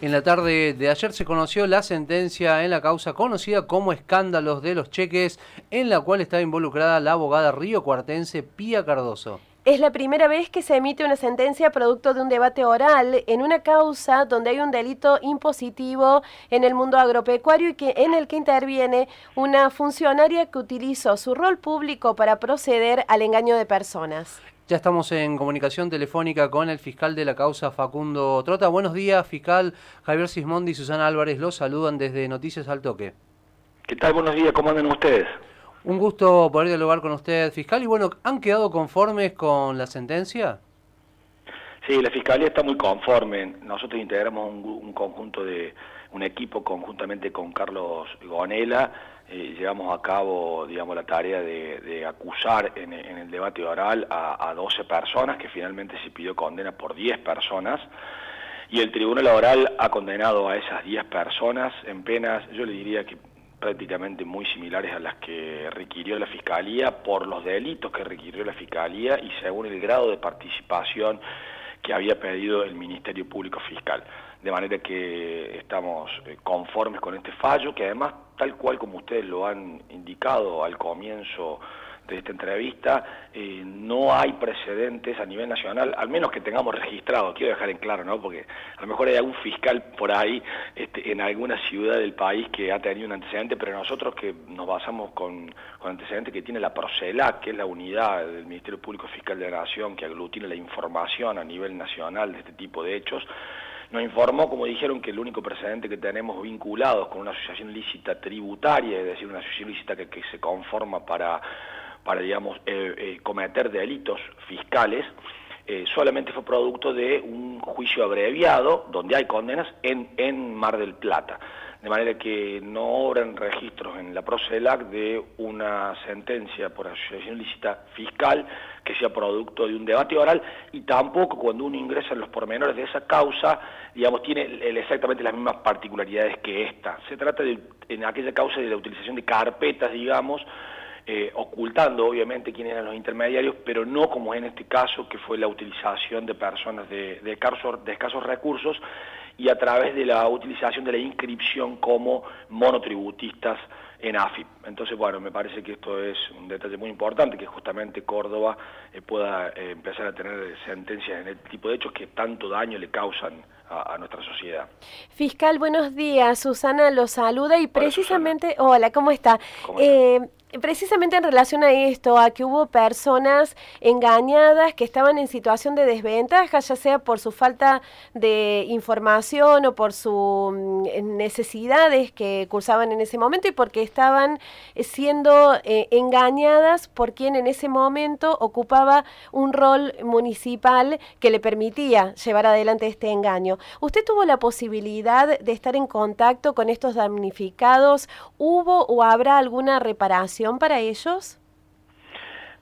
En la tarde de ayer se conoció la sentencia en la causa conocida como escándalos de los cheques, en la cual está involucrada la abogada río cuartense Pía Cardoso. Es la primera vez que se emite una sentencia producto de un debate oral en una causa donde hay un delito impositivo en el mundo agropecuario y que, en el que interviene una funcionaria que utilizó su rol público para proceder al engaño de personas. Ya estamos en comunicación telefónica con el fiscal de la causa, Facundo Trota. Buenos días, fiscal Javier Sismondi y Susana Álvarez. Los saludan desde Noticias al Toque. ¿Qué tal? Buenos días, ¿cómo andan ustedes? Un gusto poder dialogar con usted, fiscal. Y bueno, ¿han quedado conformes con la sentencia? Sí, la Fiscalía está muy conforme. Nosotros integramos un, conjunto de, un equipo conjuntamente con Carlos Gonela, eh, llevamos a cabo, digamos, la tarea de, acusar en, el debate oral a, a, 12 personas, que finalmente se pidió condena por 10 personas, y el Tribunal Oral ha condenado a esas 10 personas en penas, yo le diría que prácticamente muy similares a las que requirió la Fiscalía por los delitos que requirió la Fiscalía y según el grado de participación que había pedido el Ministerio Público Fiscal. De manera que estamos eh, conformes con este fallo, que además, tal cual como ustedes lo han indicado al comienzo de esta entrevista, eh, no hay precedentes a nivel nacional, al menos que tengamos registrado, quiero dejar en claro, ¿no? Porque a lo mejor hay algún fiscal por ahí este, en alguna ciudad del país que ha tenido un antecedente, pero nosotros que nos basamos con, con antecedentes que tiene la PROCELAC, que es la unidad del Ministerio Público Fiscal de la Nación que aglutina la información a nivel nacional de este tipo de hechos, nos informó, como dijeron, que el único precedente que tenemos vinculados con una asociación lícita tributaria, es decir, una asociación lícita que se conforma para para, digamos, eh, eh, cometer delitos fiscales, eh, solamente fue producto de un juicio abreviado, donde hay condenas, en, en Mar del Plata. De manera que no obran registros en la PROCELAC de una sentencia por asociación ilícita fiscal que sea producto de un debate oral y tampoco cuando uno ingresa en los pormenores de esa causa, digamos, tiene exactamente las mismas particularidades que esta. Se trata de, en aquella causa de la utilización de carpetas, digamos, eh, ocultando obviamente quiénes eran los intermediarios, pero no como en este caso, que fue la utilización de personas de, de, escasos, recursos y a través de la utilización de la inscripción como monotributistas en AFIP. Entonces, bueno, me parece que esto es un detalle muy importante, que justamente Córdoba eh, pueda eh, empezar a tener sentencias en este tipo de hechos que tanto daño le causan a, nuestra sociedad. Fiscal, buenos días. Susana lo saluda y precisamente, hola, ¿cómo está? Precisamente en relación a esto, a que hubo personas engañadas que estaban en situación de desventaja, ya sea por su falta de información o por sus mm, necesidades que cursaban en ese momento y porque estaban siendo eh, engañadas por quien en ese momento ocupaba un rol municipal que le permitía llevar adelante este engaño. ¿Usted tuvo la posibilidad de estar en contacto con estos damnificados? ¿Hubo o habrá alguna reparación? Para ellos?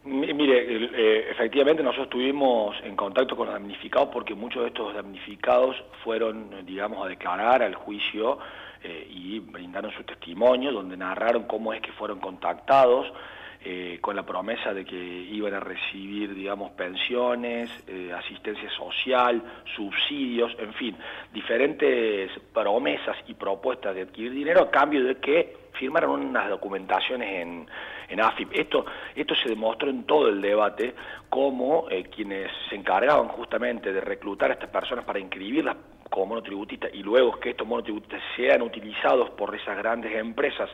Mire, eh, efectivamente nosotros estuvimos en contacto con los damnificados porque muchos de estos damnificados fueron, digamos, a declarar al juicio eh, y brindaron su testimonio, donde narraron cómo es que fueron contactados eh, con la promesa de que iban a recibir, digamos, pensiones, asistencia social, subsidios, en fin, diferentes promesas y propuestas de adquirir dinero a cambio de que firmaron unas documentaciones en, en AFIP. Esto, esto se demostró en todo el debate como eh, quienes se encargaban justamente de reclutar a estas personas para inscribirlas como monotributistas y luego que estos monotributistas sean utilizados por esas grandes empresas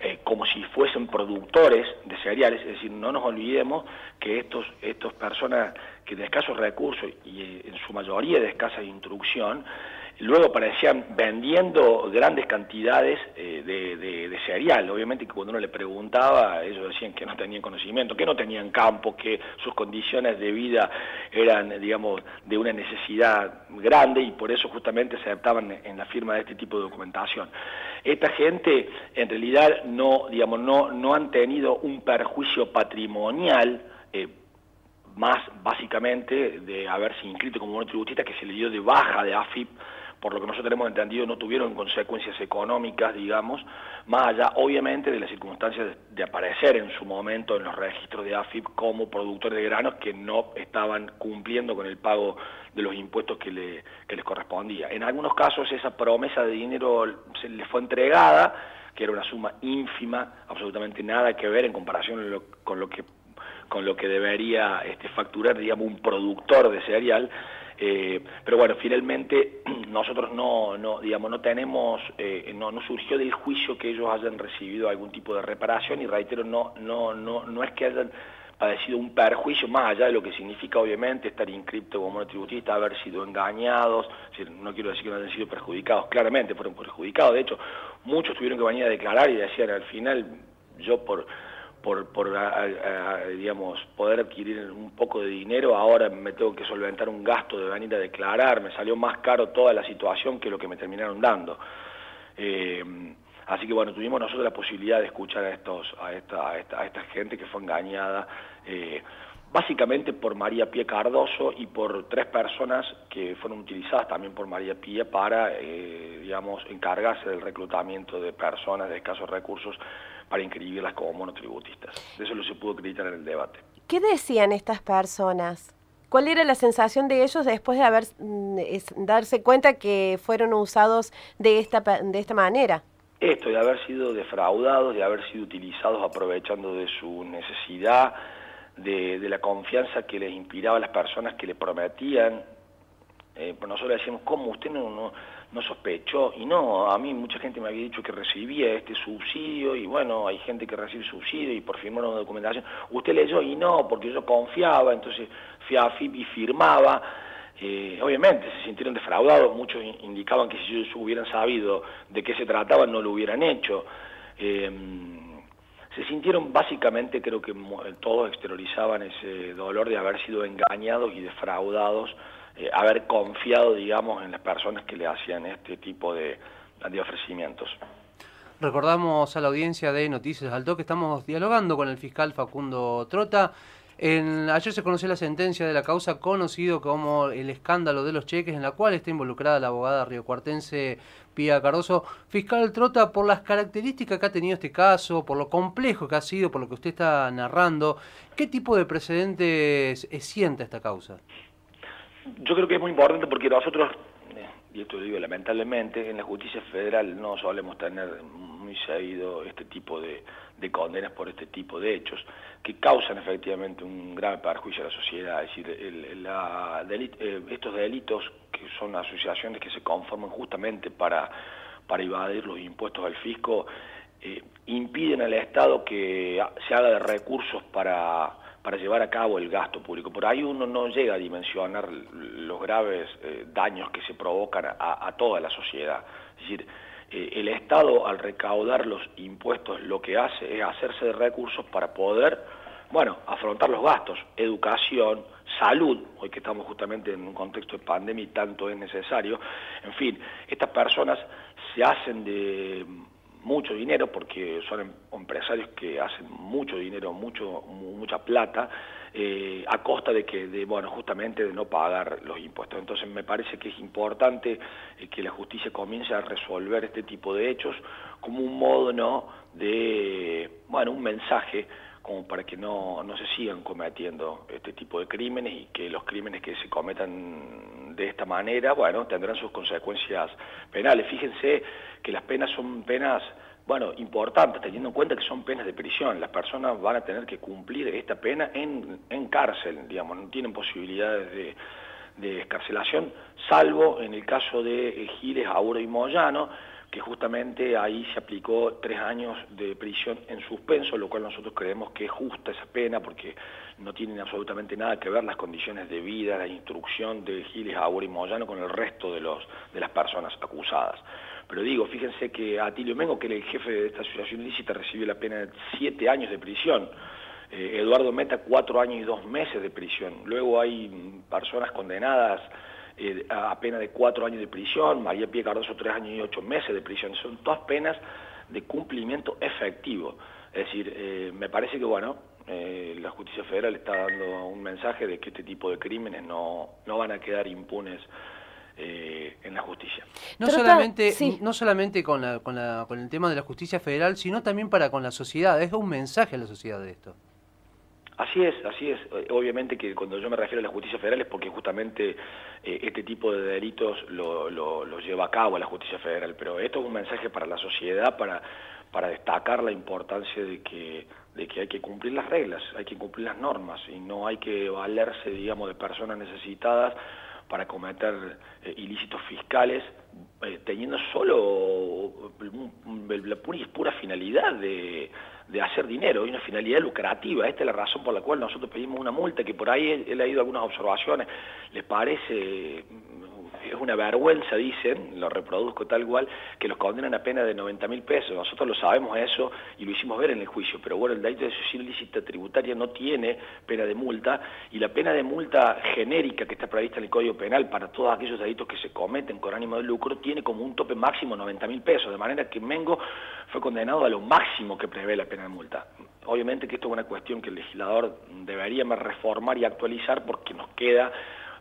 eh, como si fuesen productores de cereales, es decir, no nos olvidemos que estos, estos personas que de escasos recursos y eh, en su mayoría de escasa instrucción, luego aparecían vendiendo grandes cantidades eh, de, cereal. Obviamente que cuando uno le preguntaba, ellos decían que no tenían conocimiento, que no tenían campo, que sus condiciones de vida eran, digamos, de una necesidad grande y por eso justamente se adaptaban en la firma de este tipo de documentación. Esta gente en realidad no, digamos, no, no han tenido un perjuicio patrimonial eh, más básicamente de haberse inscrito como monotributista que se le dio de baja de AFIP por lo que nosotros hemos entendido, no tuvieron consecuencias económicas, digamos, más allá, obviamente, de las circunstancias de, aparecer en su momento en los registros de AFIP como productores de granos que no estaban cumpliendo con el pago de los impuestos que, le, que les correspondía. En algunos casos esa promesa de dinero se les fue entregada, que era una suma ínfima, absolutamente nada que ver en comparación con lo que con lo que debería este, facturar, digamos, un productor de cereal, eh, pero bueno, finalmente nosotros no, no digamos, no tenemos, eh, no, no surgió del juicio que ellos hayan recibido algún tipo de reparación y reitero, no, no, no, no es que hayan padecido un perjuicio más allá de lo que significa obviamente estar inscripto como monotributista, haber sido engañados, no quiero decir que no hayan sido perjudicados, claramente fueron perjudicados, de hecho muchos tuvieron que venir a declarar y decían al final yo por por, poder adquirir un poco de dinero, ahora me tengo que solventar un gasto de venir a declarar, me salió más caro toda la situación que lo que me terminaron dando. Eh, así que bueno, tuvimos nosotros la posibilidad de escuchar a, estos, a, esta, esta, esta gente que fue engañada, eh, básicamente por María Pía Cardoso y por tres personas que fueron utilizadas también por María Pía para, eh, digamos, encargarse del reclutamiento de personas de escasos recursos para inscribirlas como monotributistas. Eso lo se pudo acreditar en el debate. ¿Qué decían estas personas? ¿Cuál era la sensación de ellos después de haber mm, darse cuenta que fueron usados de esta, de esta manera? Esto, de haber sido defraudados, de haber sido utilizados aprovechando de su necesidad, de, la confianza que les inspiraba a las personas que le prometían. Eh, nosotros decíamos, ¿cómo usted no, no no sospechó, y no, a mí mucha gente me había dicho que recibía este subsidio, y bueno, hay gente que recibe subsidio y por firmar una documentación, usted leyó y no, porque yo confiaba, entonces fui a FIP y firmaba, eh, obviamente se sintieron defraudados, muchos indicaban que si ellos hubieran sabido de qué se trataba no lo hubieran hecho. Eh, se sintieron básicamente, creo que todos exteriorizaban ese dolor de haber sido engañados y defraudados eh, haber confiado, digamos, en las personas que le hacían este tipo de, ofrecimientos. Recordamos a la audiencia de Noticias Alto que estamos dialogando con el fiscal Facundo Trota. Ayer se conoció la sentencia de la causa conocido como el escándalo de los cheques, en la cual está involucrada la abogada riocuartense Pía Cardoso. Fiscal Trota, por las características que ha tenido este caso, por lo complejo que ha sido, por lo que usted está narrando, ¿qué tipo de precedentes siente esta causa? Yo creo que es muy importante porque nosotros, eh, y esto lo digo lamentablemente, en la justicia federal no solemos tener muy seguido este tipo de, condenas por este tipo de hechos que causan efectivamente un grave perjuicio a la sociedad. Es decir, eh, estos delitos que son asociaciones que se conforman justamente para, para evadir los impuestos al fisco, eh, impiden al Estado que se haga de recursos para para llevar a cabo el gasto público. Por ahí uno no llega a dimensionar los graves eh, daños que se provocan a, toda la sociedad. Es decir, eh, el Estado al recaudar los impuestos lo que hace es hacerse de recursos para poder, bueno, afrontar los gastos, educación, salud, hoy que estamos justamente en un contexto de pandemia y tanto es necesario, en fin, estas personas se hacen de mucho dinero porque son em, empresarios que hacen mucho dinero, mucho mucha plata eh, a costa de que de bueno justamente de no pagar los impuestos. Entonces me parece que es importante eh, que la justicia comience a resolver este tipo de hechos como un modo no de bueno un mensaje como para que no, no se sigan cometiendo este tipo de crímenes y que los crímenes que se cometan de esta manera, bueno, tendrán sus consecuencias penales. Fíjense que las penas son penas, bueno, importantes, teniendo en cuenta que son penas de prisión. Las personas van a tener que cumplir esta pena en, en cárcel, digamos, no tienen posibilidades de, de escarcelación, salvo en el caso de Giles, Auro y Moyano, que justamente ahí se aplicó tres años de prisión en suspenso, lo cual nosotros creemos que es justa esa pena porque no tienen absolutamente nada que ver las condiciones de vida, la instrucción de Giles, Aura y Moyano con el resto de, los, de las personas acusadas. Pero digo, fíjense que Atilio Mengo, que era el jefe de esta asociación ilícita, recibió la pena de siete años de prisión. Eh, Eduardo Meta, cuatro años y dos meses de prisión. Luego hay personas condenadas eh, a pena de cuatro años de prisión, María Pía Cardoso tres años y ocho meses de prisión. Son todas penas de cumplimiento efectivo. Es decir, eh, me parece que, bueno, la justicia federal está dando un mensaje de que este tipo de crímenes no, no van a quedar impunes eh, en la justicia. No solamente, no solamente con, la, con, la, con el tema de la justicia federal, sino también para con la sociedad. Es un mensaje a la sociedad de esto. Así es, así es. Obviamente que cuando yo me refiero a la justicia federal es porque justamente eh, este tipo de delitos lo, lo, lleva a cabo la justicia federal, pero esto es un mensaje para la sociedad, para, para destacar la importancia de que, de que hay que cumplir las reglas, hay que cumplir las normas y no hay que valerse, digamos, de personas necesitadas para cometer eh, ilícitos fiscales, eh, teniendo solo la pura, finalidad de, de, hacer dinero y una finalidad lucrativa. Esta es la razón por la cual nosotros pedimos una multa, que por ahí he, he leído algunas observaciones, les parece es una vergüenza, dicen, lo reproduzco tal cual, que los condenan a pena de 90 mil pesos. Nosotros lo sabemos eso y lo hicimos ver en el juicio, pero bueno, el delito de asociación ilícita tributaria no tiene pena de multa y la pena de multa genérica que está prevista en el Código Penal para todos aquellos delitos que se cometen con ánimo de lucro tiene como un tope máximo 90 mil pesos, de manera que Mengo fue condenado a lo máximo que prevé la pena de multa. Obviamente que esto es una cuestión que el legislador debería reformar y actualizar porque nos queda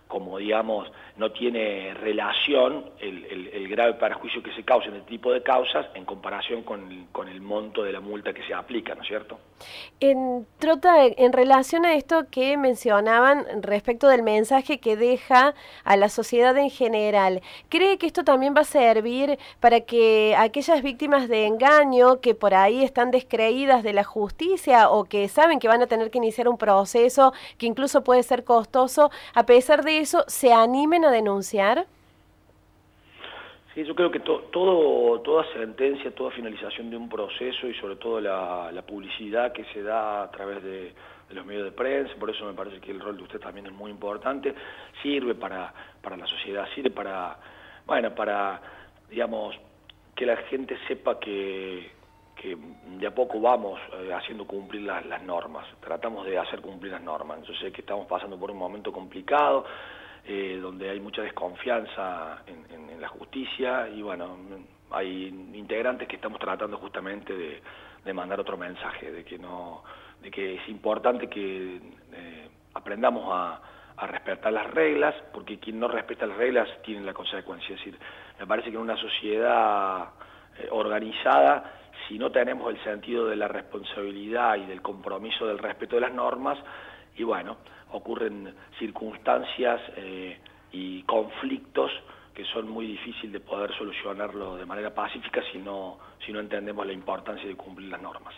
como digamos no tiene relación el, el, grave perjuicio que se causa en este tipo de causas en comparación con, con, el monto de la multa que se aplica, ¿no es cierto? En Trota, en relación a esto que mencionaban respecto del mensaje que deja a la sociedad en general, ¿cree que esto también va a servir para que aquellas víctimas de engaño que por ahí están descreídas de la justicia o que saben que van a tener que iniciar un proceso que incluso puede ser costoso, a pesar de eso se animen a denunciar? Sí, yo creo que todo, toda sentencia, toda finalización de un proceso y sobre todo la, publicidad que se da a través de, los medios de prensa, por eso me parece que el rol de usted también es muy importante, sirve para, para la sociedad, sirve para, bueno, para, digamos, que la gente sepa que, de a poco vamos eh, haciendo cumplir las, normas, tratamos de hacer cumplir las normas. Yo sé que estamos pasando por un momento complicado, eh, donde hay mucha desconfianza en, la justicia y bueno, hay integrantes que estamos tratando justamente de, de, mandar otro mensaje, de que, no, de que es importante que eh, aprendamos a, a respetar las reglas, porque quien no respeta las reglas tiene la consecuencia. Es decir, me parece que en una sociedad organizada si no tenemos el sentido de la responsabilidad y del compromiso del respeto de las normas, y bueno, ocurren circunstancias eh, y conflictos que son muy difíciles de poder solucionarlo de manera pacífica si no, si no entendemos la importancia de cumplir las normas.